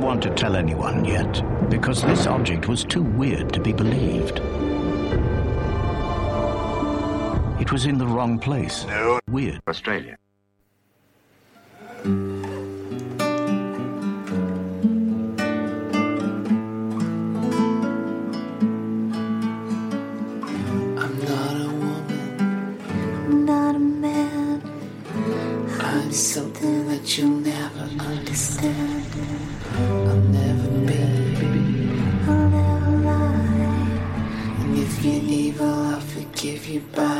didn't want to tell anyone yet, because this object was too weird to be believed. It was in the wrong place. No. Weird. Australia. something that you'll never understand. Bye.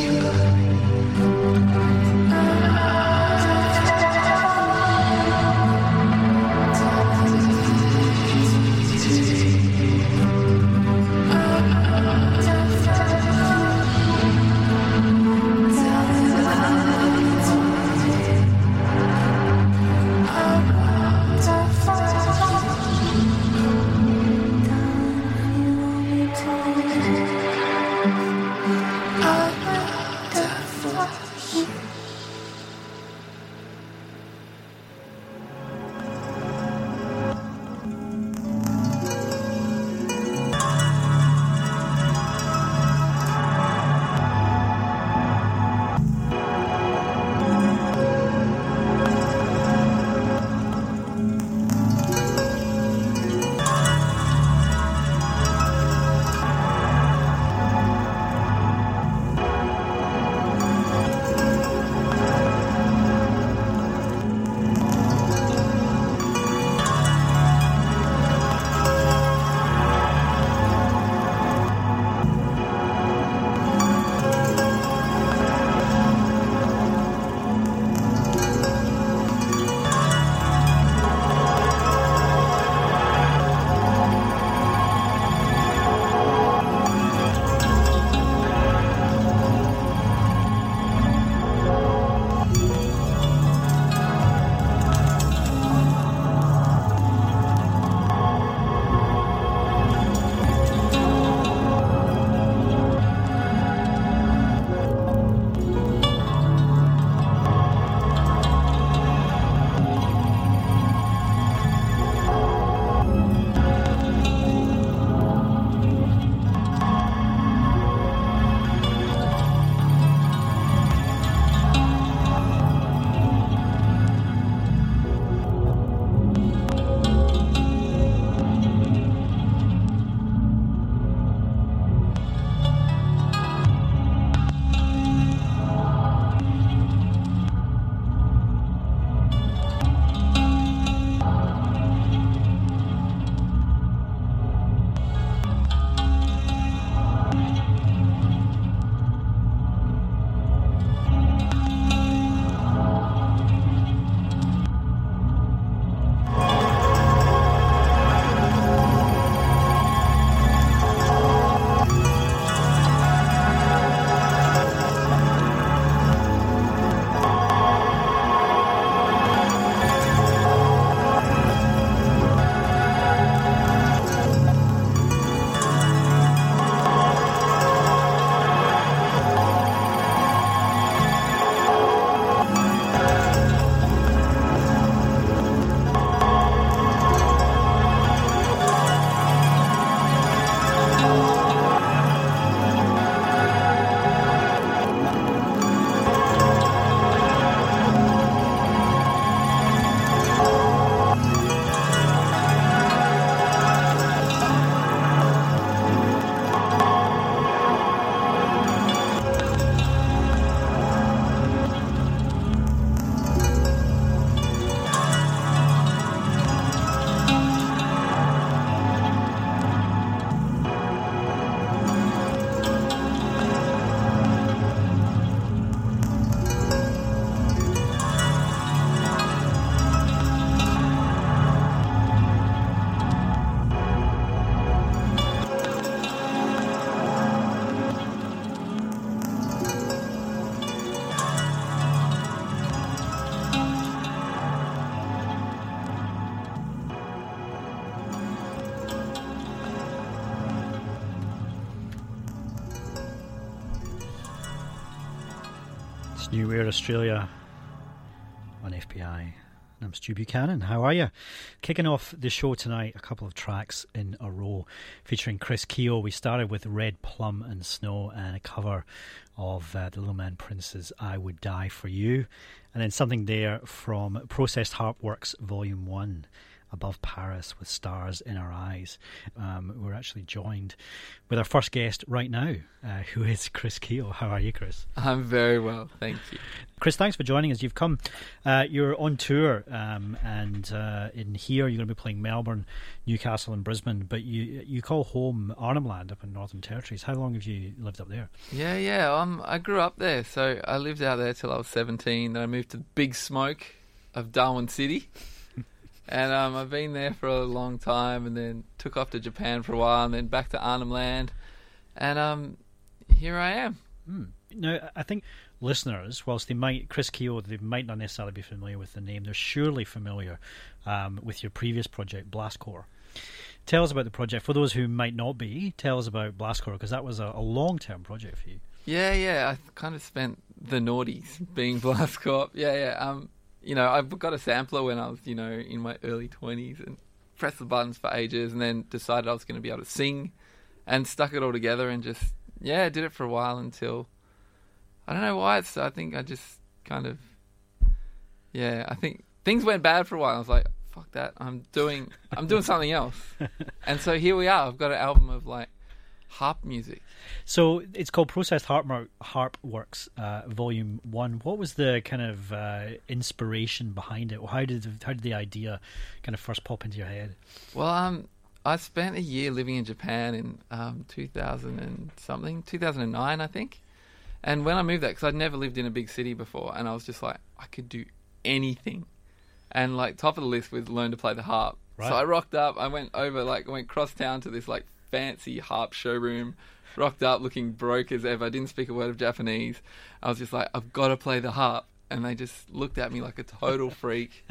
New Weird Australia on FBI. I'm Stu Buchanan. How are you? Kicking off the show tonight, a couple of tracks in a row featuring Chris Keogh. We started with Red Plum and Snow and a cover of uh, the Little Man Prince's I Would Die for You. And then something there from Processed Harp Works Volume 1 above Paris with stars in our eyes. Um, we're actually joined with our first guest right now, uh, who is Chris Keogh. How are you, Chris? I'm very well, thank you. Chris, thanks for joining us. You've come, uh, you're on tour, um, and uh, in here you're going to be playing Melbourne, Newcastle, and Brisbane. But you you call home Arnhem Land up in Northern Territories. How long have you lived up there? Yeah, yeah. Um, I grew up there, so I lived out there till I was 17. Then I moved to the Big Smoke of Darwin City. And um, I've been there for a long time, and then took off to Japan for a while, and then back to Arnhem Land, and um, here I am. Hmm. Now, I think listeners, whilst they might Chris Keogh, they might not necessarily be familiar with the name. They're surely familiar um, with your previous project, Blastcore. Tell us about the project for those who might not be. Tell us about Blastcore because that was a, a long-term project for you. Yeah, yeah. I kind of spent the noughties being Blastcore. Yeah, yeah. Um, you know, I've got a sampler when I was, you know, in my early 20s and pressed the buttons for ages and then decided I was going to be able to sing and stuck it all together and just, yeah, did it for a while until, I don't know why. It's, I think I just kind of, yeah, I think things went bad for a while. I was like, fuck that. I'm doing, I'm doing something else. and so here we are. I've got an album of like harp music. So it's called Processed Harp, harp Works, uh, Volume One. What was the kind of uh, inspiration behind it? How did how did the idea kind of first pop into your head? Well, um, I spent a year living in Japan in um, 2000 and something, 2009, I think. And when I moved there, because I'd never lived in a big city before, and I was just like, I could do anything. And like top of the list was learn to play the harp. Right. So I rocked up. I went over, like, I went cross town to this like fancy harp showroom, rocked up looking broke as ever. Didn't speak a word of Japanese. I was just like, I've got to play the harp, and they just looked at me like a total freak.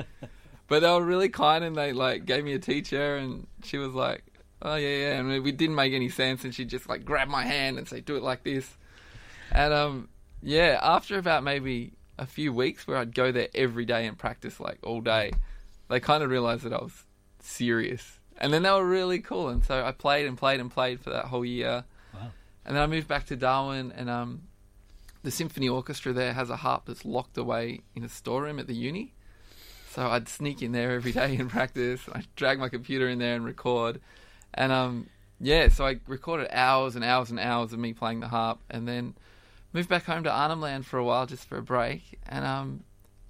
But they were really kind, and they like gave me a teacher, and she was like, "Oh yeah, yeah," and we didn't make any sense, and she just like grabbed my hand and say, "Do it like this," and um, yeah. After about maybe a few weeks where I'd go there every day and practice like all day, they kind of realized that I was serious and then they were really cool. And so I played and played and played for that whole year. Wow. And then I moved back to Darwin, and um, the symphony orchestra there has a harp that's locked away in a storeroom at the uni. So I'd sneak in there every day and practice. I'd drag my computer in there and record. And um, yeah, so I recorded hours and hours and hours of me playing the harp, and then moved back home to Arnhem Land for a while just for a break, and um,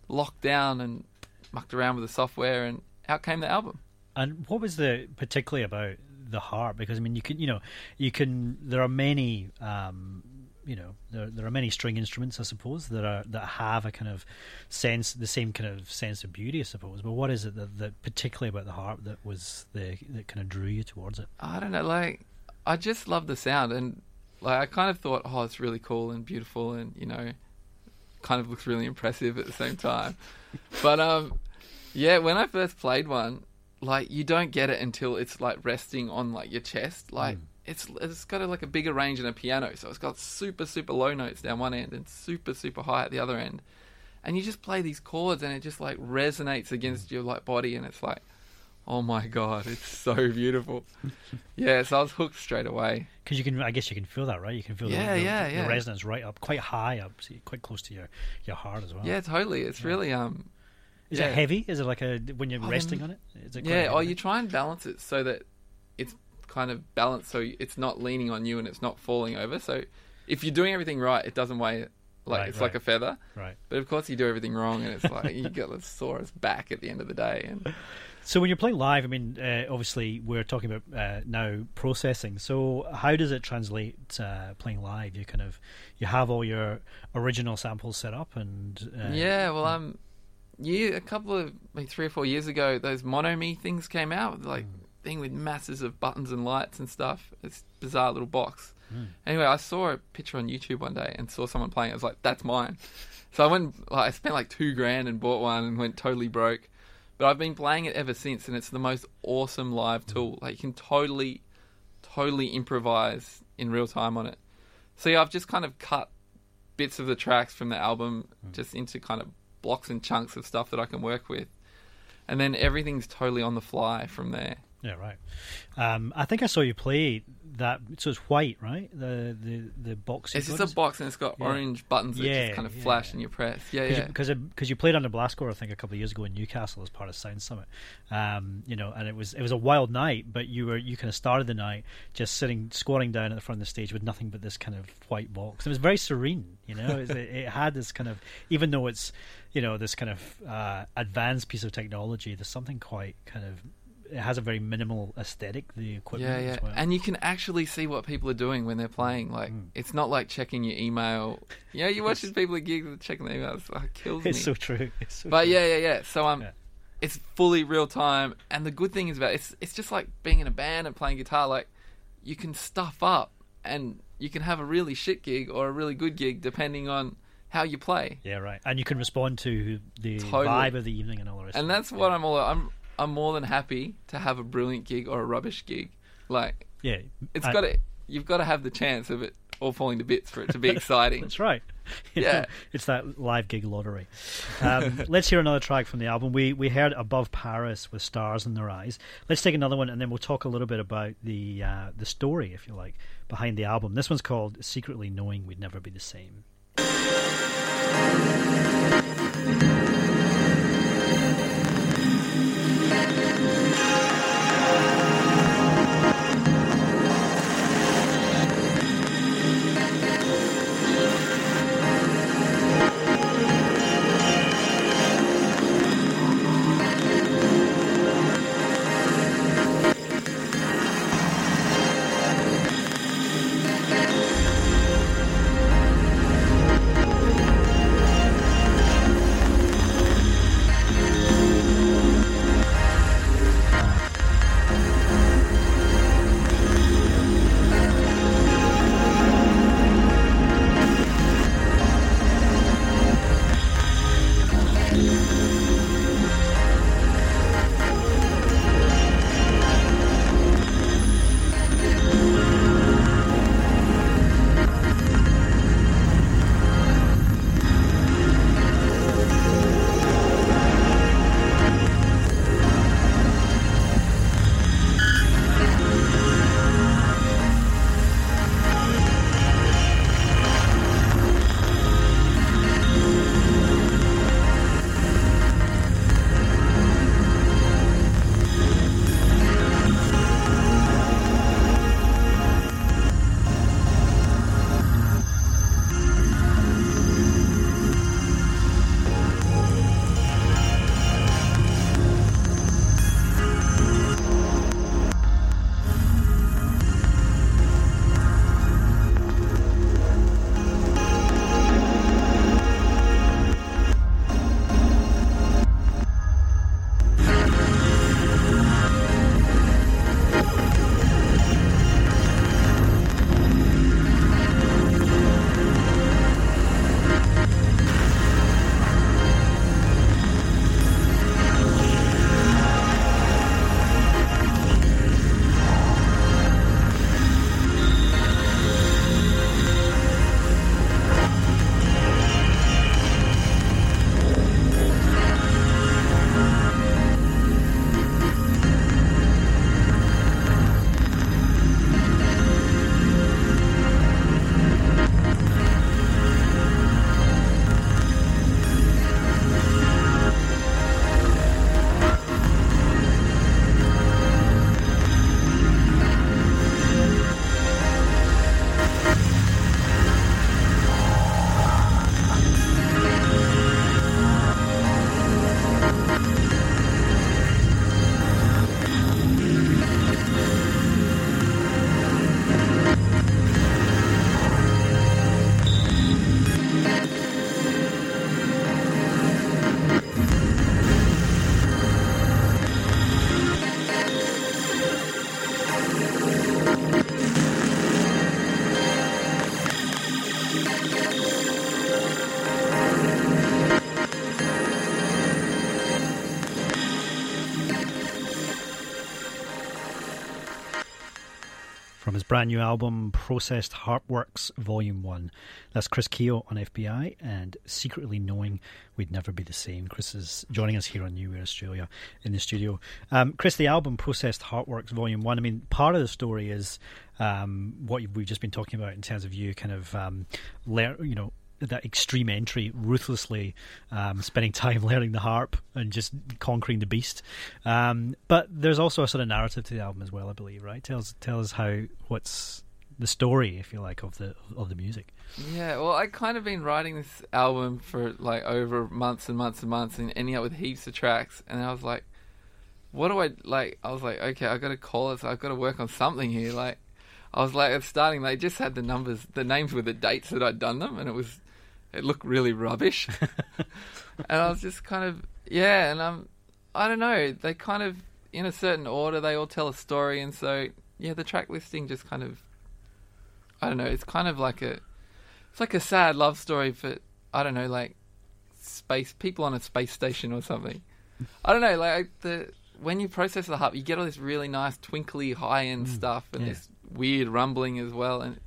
locked down and mucked around with the software, and out came the album. And what was the particularly about the harp? Because I mean, you can, you know, you can. There are many, um, you know, there there are many string instruments, I suppose, that are that have a kind of sense, the same kind of sense of beauty, I suppose. But what is it that, that particularly about the harp that was the that kind of drew you towards it? I don't know, like I just love the sound, and like I kind of thought, oh, it's really cool and beautiful, and you know, kind of looks really impressive at the same time. but um, yeah, when I first played one like you don't get it until it's like resting on like your chest. Like mm. it's it's got a, like a bigger range than a piano, so it's got super super low notes down one end and super super high at the other end. And you just play these chords, and it just like resonates against your like body, and it's like, oh my god, it's so beautiful. yeah, so I was hooked straight away. Because you can, I guess you can feel that, right? You can feel yeah, the, the, yeah, yeah. the resonance right up, quite high up, so quite close to your your heart as well. Yeah, totally. It's Yeah. really um Is yeah. it heavy? Is it like a when you're Um, resting on it? Is it Yeah, or you try and balance it so that it's kind of balanced so it's not leaning on you and it's not falling over. So if you're doing everything right, it doesn't weigh like Right, it's like a feather. right. But of course you do everything wrong and it's like you get the sorest back at the end of the day. And So when you're playing live, I mean, uh, obviously we're talking about uh, now processing. So how does it translate uh, playing live? You kind of you have all your original samples set up, and uh, yeah, well um yeah, a couple of like three or four years ago those monome things came out, like hmm. thing with masses of buttons and lights and stuff. It's a bizarre little box. Hmm. Anyway, I saw a picture on YouTube one day and saw someone playing. it. I was like, "That's mine." So I went. Like, I spent like two grand and bought one and went totally broke. But I've been playing it ever since, and it's the most awesome live hmm. tool. Like you can totally, totally improvise in real time on it. So yeah, I've just kind of cut bits of the tracks from the album Hmm. just into kind of blocks and chunks of stuff that I can work with, and then everything's totally on the fly from there. Yeah, right. Um, I think I saw you play that. So it's white, right? The the the box. It's just a box and it's got Yeah. orange buttons that Yeah, just kind of yeah. flash and you press. Yeah, yeah. because because you, played under Blastcore I think a couple of years ago in Newcastle as part of Sound Summit, um, you know, and it was it was a wild night, but you were you kind of started the night just sitting squatting down at the front of the stage with nothing but this kind of white box. It was very serene, you know. it, it had this kind of even though it's you know this kind of uh, advanced piece of technology, there's something quite kind of it has a very minimal aesthetic. The equipment, Yeah, yeah. as well. And you can actually see what people are doing when they're playing. Like, Mm. it's not like checking your email. You know, you watch these people at gigs checking their emails. Like, it kills it's me. so true. It's so but true. yeah, yeah, yeah. So um, Yeah. it's fully real time. And the good thing is about it's it's just like being in a band and playing guitar. Like, you can stuff up and you can have a really shit gig or a really good gig depending on how you play. Yeah, right. And you can respond to the Totally. vibe of the evening and all the rest. And of it. that's what I'm all. I'm I'm more than happy to have a brilliant gig or a rubbish gig. Like, Yeah, it's I- got to. You've got to have the chance of it all falling to bits for it to be exciting. That's right. Yeah. it's that live gig lottery. Um, let's hear another track from the album. We we heard "Above Paris" with stars in their eyes. Let's take another one, and then we'll talk a little bit about the uh, the story, if you like, behind the album. This one's called "Secretly Knowing We'd Never Be the Same." Brand new album, Processed Harp Works Volume 1. That's Chris Keogh on FBI and Secretly Knowing We'd Never Be the Same. Chris is joining us here on New Weird Australia in the studio. Um, Chris, the album Processed Harp Works Volume 1, I mean, part of the story is um, what we've just been talking about in terms of you kind of, um, you know, that extreme entry, ruthlessly um, spending time learning the harp and just conquering the beast. Um, but there's also a sort of narrative to the album as well, I believe. Right? Tell us, tell us how what's the story, if you like, of the of the music. Yeah, well, I kind of been writing this album for like over months and months and months, and ending up with heaps of tracks. And I was like, what do I like? I was like, okay, I got to call it. I've got to work on something here. Like, I was like, starting, they just had the numbers, the names with the dates that I'd done them, and it was it looked really rubbish. and I was just kind of yeah, and um, I don't know. They kind of in a certain order. They all tell a story, and so yeah, the track listing just kind of I don't know. It's kind of like a it's like a sad love story for I don't know, like space people on a space station or something. I don't know, like the when you process the harp, you get all this really nice twinkly high end stuff and yeah. this weird rumbling as well. And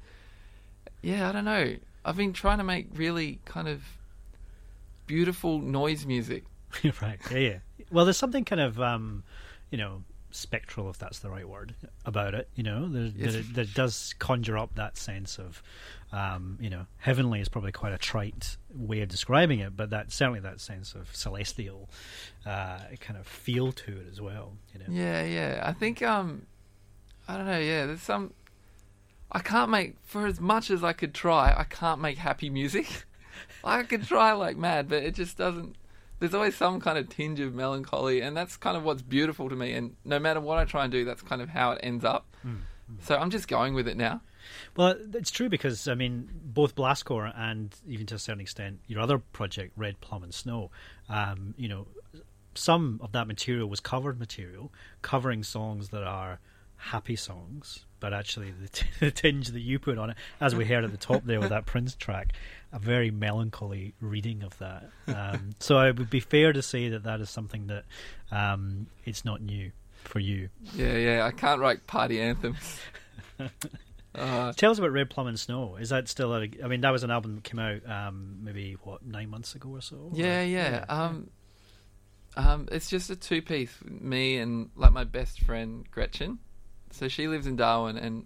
yeah, I don't know. I've been trying to make really kind of beautiful noise music. right. Yeah, yeah. Well, there's something kind of, um, you know, spectral, if that's the right word, about it. You know, there, Yes. there, there does conjure up that sense of, um, you know, heavenly is probably quite a trite way of describing it, but that certainly that sense of celestial uh, kind of feel to it as well. You know. Yeah, yeah. I think um I don't know, yeah, there's some I can't make for as much as I could try, I can't make happy music. I could try like mad, but it just doesn't there's always some kind of tinge of melancholy and that's kind of what's beautiful to me and no matter what I try and do, that's kind of how it ends up. So I'm just going with it now. Well, it's true because I mean, both Blastcore and even to a certain extent your other project, Red Plum and Snow, um, you know, some of that material was covered material, covering songs that are happy songs, but actually the, t- the tinge that you put on it, as we heard at the top there with that Prince track, a very melancholy reading of that. Um, so it would be fair to say that that is something that um, it's not new for you. Yeah, yeah, I can't write party anthems. Uh, Tell us about Red Plum and Snow. Is that still? A, I mean, that was an album that came out um, maybe what nine months ago or so. Yeah, Or- yeah. Um, um, it's just a two piece. Me and like my best friend Gretchen. So she lives in Darwin, and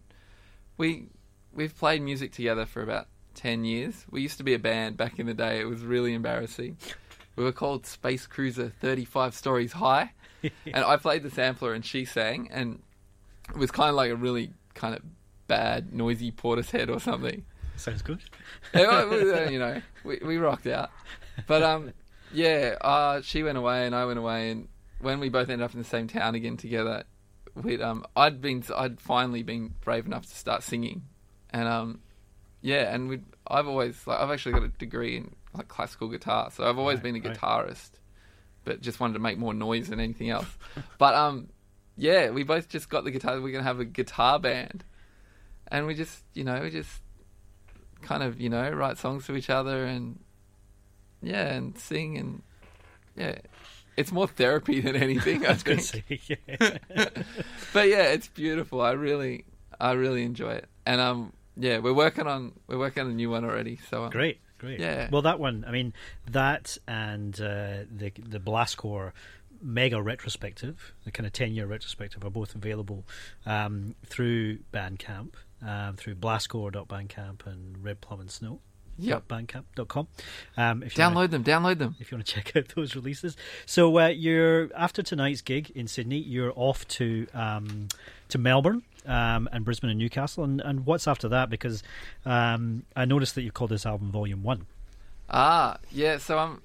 we we've played music together for about ten years. We used to be a band back in the day. It was really embarrassing. We were called Space Cruiser Thirty Five Stories High, and I played the sampler and she sang, and it was kind of like a really kind of bad, noisy Portishead or something. sounds good. Well, you know, we we rocked out. But um, yeah, uh, she went away and I went away, and when we both ended up in the same town again together, um, I'd been I'd finally been brave enough to start singing, and um, yeah, and we I've always like I've actually got a degree in like classical guitar, so I've always Right, been a right. guitarist, but just wanted to make more noise than anything else. but um, yeah, we both just got the guitar. We're gonna have a guitar band, and we just you know we just kind of you know write songs to each other and yeah and sing and yeah it's more therapy than anything i I was going to think say. Yeah. but yeah it's beautiful i really i really enjoy it and um yeah we're working on we're working on a new one already so um, great, great. Yeah. Well, that one. I mean, that and uh, the the Blastcore mega retrospective, the kind of ten year retrospective, are both available um, through Bandcamp, um, through Blastcore.bandcamp and Red Plum and Snow. Yep. Bandcamp.com. Um, if you wanna- download them download them if you want to check out those releases. So uh, you're after tonight's gig in Sydney, you're off to um, to Melbourne um, and Brisbane and Newcastle, and, and what's after that? Because um, I noticed that you called this album Volume One. Ah, yeah. So I'm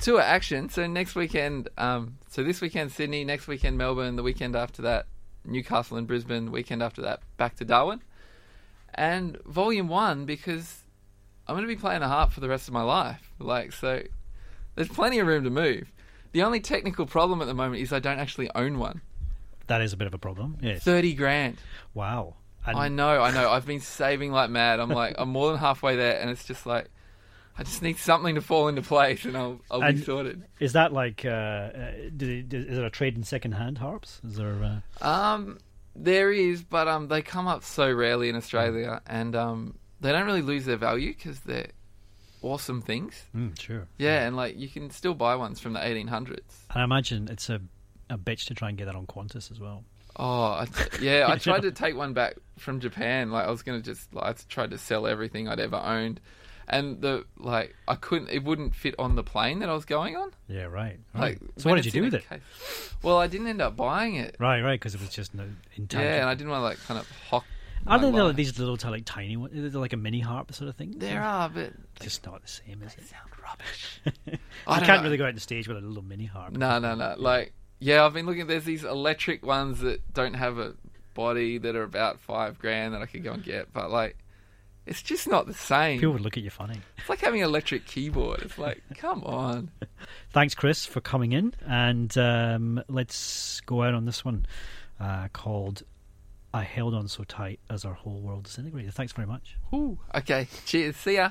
tour action. So next weekend, um, so this weekend Sydney, next weekend Melbourne, the weekend after that Newcastle and Brisbane, weekend after that back to Darwin, and Volume One because I'm going to be playing the harp for the rest of my life. Like so, there's plenty of room to move. The only technical problem at the moment is I don't actually own one. That is a bit of a problem. Yes. Thirty grand. Wow. And I know, I know. I've been saving like mad. I'm like, I'm more than halfway there, and it's just like, I just need something to fall into place, and I'll, I'll be And- sorted. is that like? Uh, uh, do is there a trade in second hand harps? Is there? Uh, Um, There is, but um, they come up so rarely in Australia, and um, they don't really lose their value because they're awesome things. Mm, sure. Yeah, and like you can still buy ones from the 1800s. And I imagine it's a, a bitch to try and get that on Qantas as well. Oh, I, yeah. I tried to take one back from Japan. Like I was gonna just like I tried to sell everything I'd ever owned, and the like I couldn't. It wouldn't fit on the plane that I was going on. Yeah, right. Like, right. so what did you do with it? case- Well, I didn't end up buying it. Right, right, because it was just no intangible. Yeah, and I didn't want to like kind of hock. Are my there like, these little like tiny ones? Is there like a mini harp sort of thing? There are, but Just not the same, is they it? sound rubbish. I can't know. really go out on stage with a little mini harp. No, no, no. Like, yeah, I've been looking. There's these electric ones that don't have a body that are about five grand that I could go and get, but like, it's just not the same. People would look at you funny. It's like having an electric keyboard. It's like, come on. Thanks, Chris, for coming in, and um, let's go out on this one uh, called "I Held On So Tight as Our Whole World Disintegrated." Thanks very much. Ooh, okay. Cheers. See ya.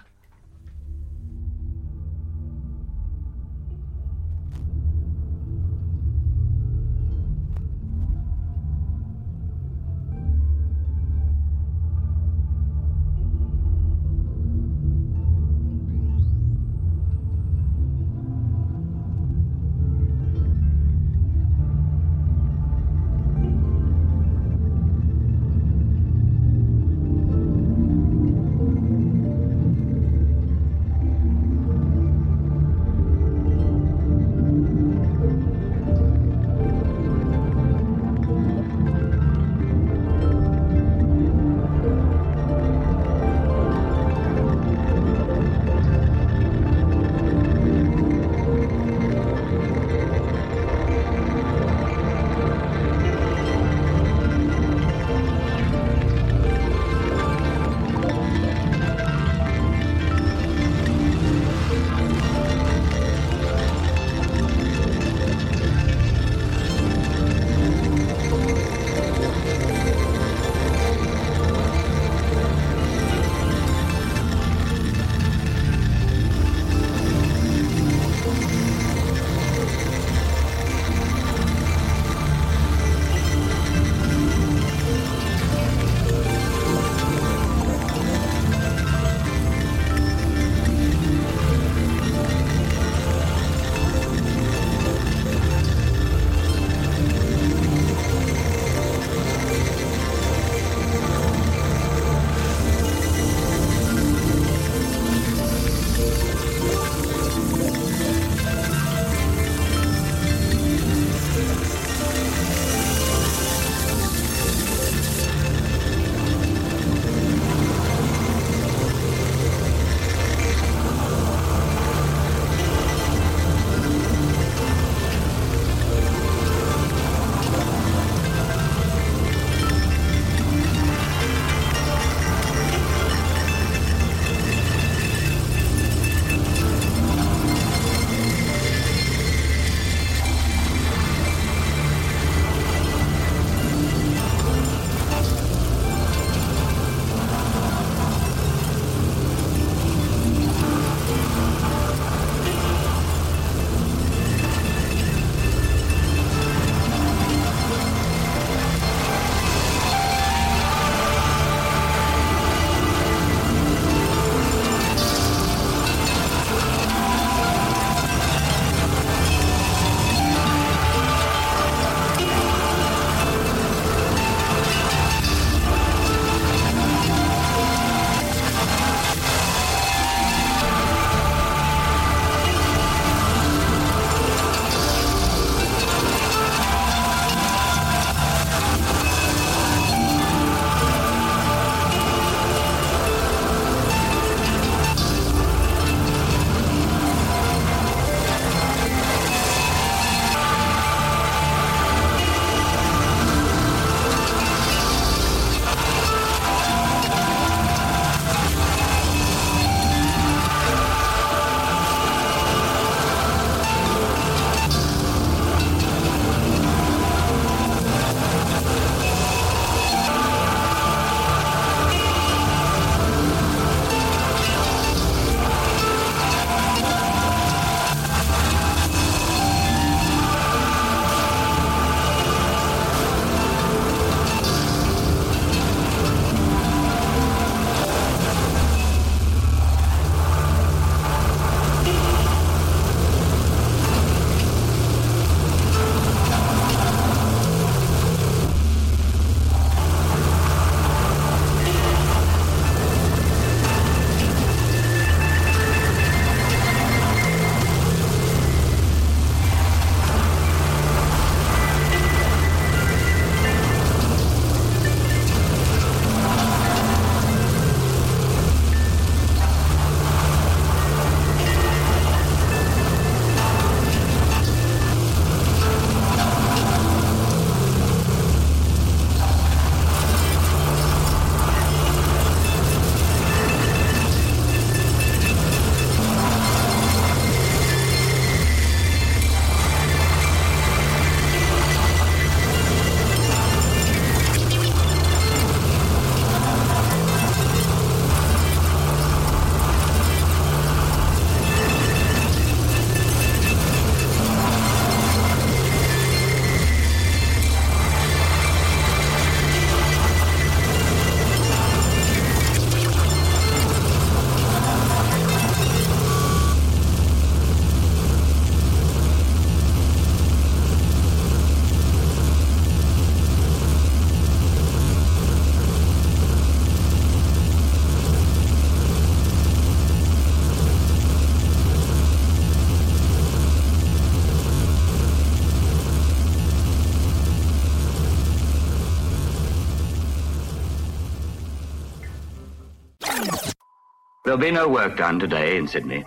There'll be no work done today in Sydney.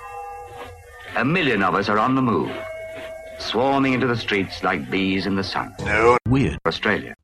A million of us are on the move, swarming into the streets like bees in the sun. No. Weird. Australia.